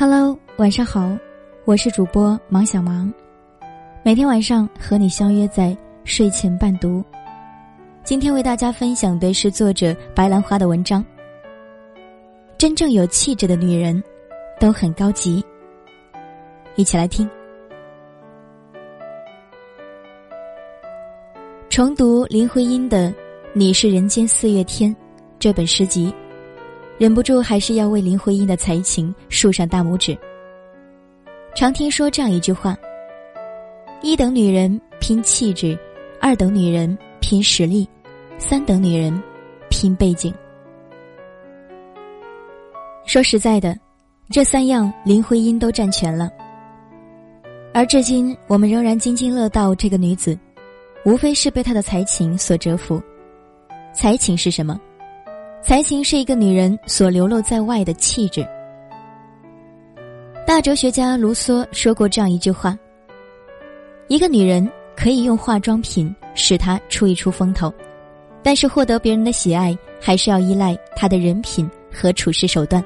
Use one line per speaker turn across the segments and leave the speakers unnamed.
Hello，晚上好，我是主播芒小芒，每天晚上和你相约在睡前伴读。今天为大家分享的是作者白兰花的文章。真正有气质的女人，都很高级。一起来听。重读林徽因的《你是人间四月天》这本诗集。忍不住还是要为林徽因的才情竖上大拇指。常听说这样一句话：一等女人拼气质，二等女人拼实力，三等女人拼背景。说实在的，这三样林徽因都占全了。而至今我们仍然津津乐道这个女子，无非是被她的才情所折服。才情是什么？才情是一个女人所流露在外的气质。大哲学家卢梭说过这样一句话：一个女人可以用化妆品使她出一出风头，但是获得别人的喜爱，还是要依赖她的人品和处事手段。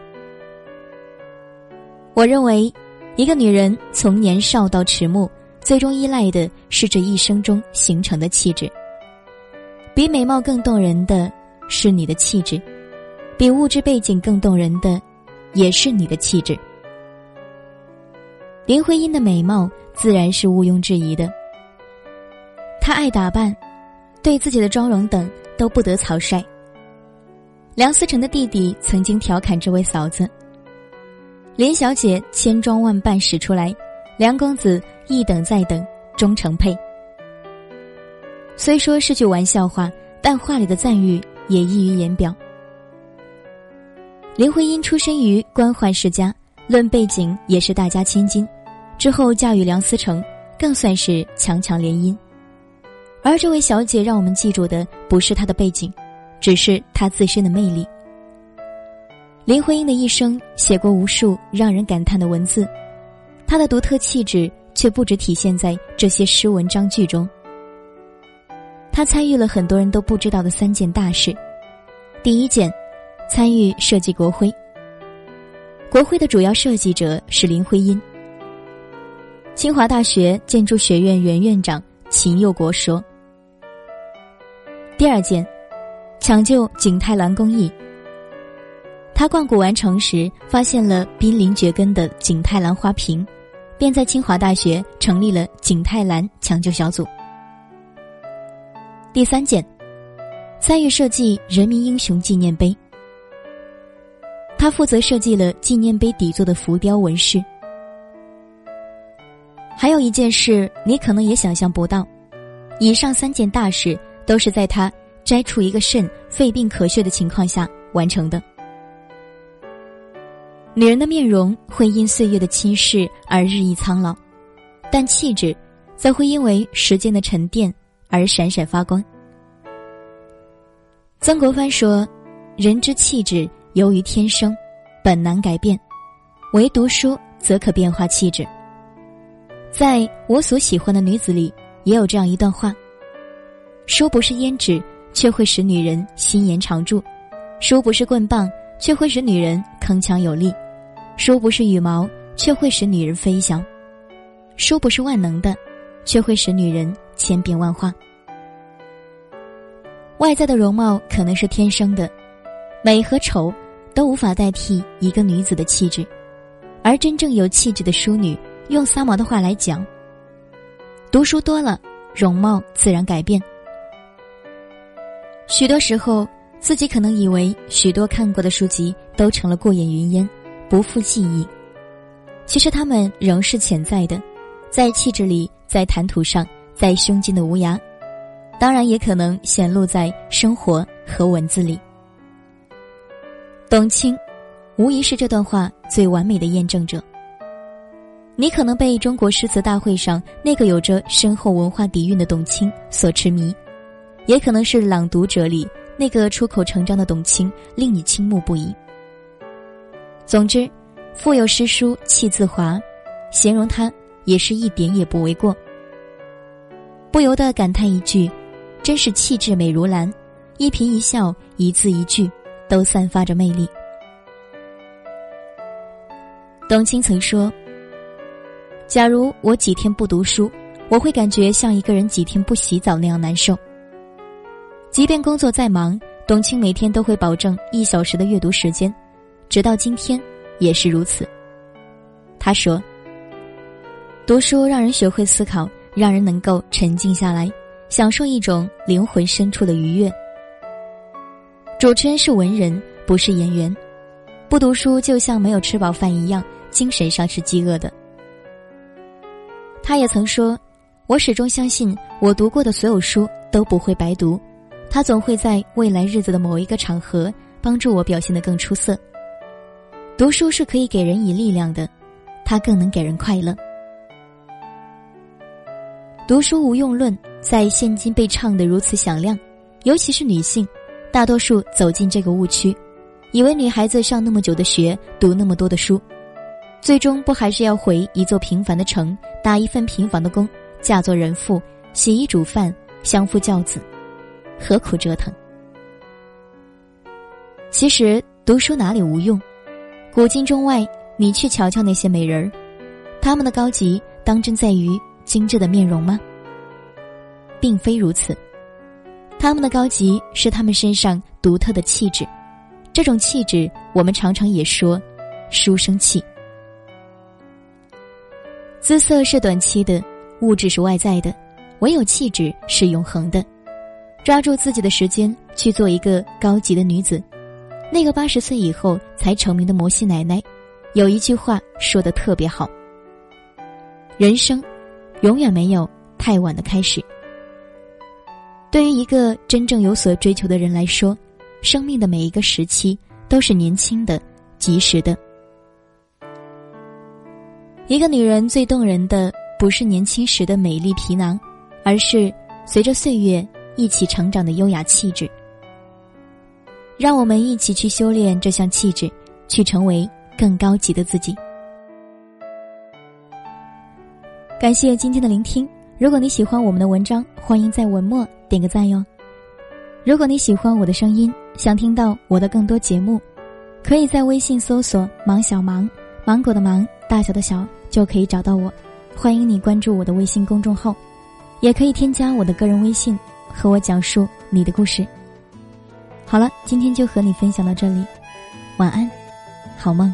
我认为，一个女人从年少到迟暮，最终依赖的是这一生中形成的气质。比美貌更动人的。是你的气质，比物质背景更动人的，也是你的气质。林徽因的美貌自然是毋庸置疑的。她爱打扮，对自己的妆容等都不得草率。梁思成的弟弟曾经调侃这位嫂子：“林小姐千装万扮使出来，梁公子一等再等，终成配。”虽说是句玩笑话，但话里的赞誉。也溢于言表。林徽因出身于官宦世家，论背景也是大家千金。之后嫁与梁思成，更算是强强联姻。而这位小姐让我们记住的不是她的背景，只是她自身的魅力。林徽因的一生写过无数让人感叹的文字，她的独特气质却不只体现在这些诗文章句中。她参与了很多人都不知道的三件大事。第一件，参与设计国徽。国徽的主要设计者是林徽因。清华大学建筑学院原院长秦佑国说：“第二件，抢救景泰蓝工艺。他逛古玩城时，发现了濒临绝根的景泰蓝花瓶，便在清华大学成立了景泰蓝抢救小组。”第三件，参与设计人民英雄纪念碑。他负责设计了纪念碑底座的浮雕纹饰。还有一件事，你可能也想象不到，以上三件大事都是在他摘除一个肾、肺病咳血的情况下完成的。女人的面容会因岁月的侵蚀而日益苍老，但气质则会因为时间的沉淀。而闪闪发光。曾国藩说：“人之气质由于天生，本难改变，唯读书则可变化气质。”在我所喜欢的女子里，也有这样一段话：“书不是胭脂，却会使女人心颜常驻；书不是棍棒，却会使女人铿锵有力；书不是羽毛，却会使女人飞翔；书不是万能的，却会使女人千变万化。”外在的容貌可能是天生的，美和丑都无法代替一个女子的气质，而真正有气质的淑女，用三毛的话来讲，读书多了，容貌自然改变。许多时候，自己可能以为许多看过的书籍都成了过眼云烟，不复记忆，其实他们仍是潜在的，在气质里，在谈吐上，在胸襟的无涯。当然也可能显露在生活和文字里。董卿，无疑是这段话最完美的验证者。你可能被中国诗词大会上那个有着深厚文化底蕴的董卿所痴迷，也可能是《朗读者》里那个出口成章的董卿令你倾慕不已。总之，腹有诗书气自华，形容他也是一点也不为过。不由得感叹一句。真是气质美如兰，一颦一笑，一字一句，都散发着魅力。董卿曾说：“假如我几天不读书，我会感觉像一个人几天不洗澡那样难受。”即便工作再忙，董卿每天都会保证一小时的阅读时间，直到今天也是如此。他说：“读书让人学会思考，让人能够沉静下来，享受一种灵魂深处的愉悦。”主持人是文人，不是演员。不读书就像没有吃饱饭一样，精神上是饥饿的。他也曾说：“我始终相信，我读过的所有书都不会白读，他总会在未来日子的某一个场合帮助我表现得更出色。读书是可以给人以力量的，它更能给人快乐。读书无用论在现今被唱得如此响亮，尤其是女性，大多数走进这个误区。”以为女孩子上那么久的学，读那么多的书，最终不还是要回一座平凡的城，打一份平凡的工，嫁做人妇，洗衣煮饭，相夫教子，何苦折腾？其实读书哪里无用？古今中外，你去瞧瞧那些美人儿，她们的高级当真在于精致的面容吗？并非如此，他们的高级是他们身上独特的气质。这种气质，我们常常也说“书生气”。姿色是短期的，物质是外在的，唯有气质是永恒的。抓住自己的时间去做一个高级的女子。那个八十岁以后才成名的摩西奶奶，有一句话说的特别好：“人生永远没有太晚的开始。”对于一个真正有所追求的人来说。生命的每一个时期都是年轻的、及时的。一个女人最动人的不是年轻时的美丽皮囊，而是随着岁月一起成长的优雅气质。让我们一起去修炼这项气质，去成为更高级的自己。感谢今天的聆听。如果你喜欢我们的文章，欢迎在文末点个赞哟。如果你喜欢我的声音，想听到我的更多节目，可以在微信搜索“芒小芒”，芒果的芒，大小的小，就可以找到我。欢迎你关注我的微信公众号，也可以添加我的个人微信，和我讲述你的故事。好了，今天就和你分享到这里，晚安，好梦。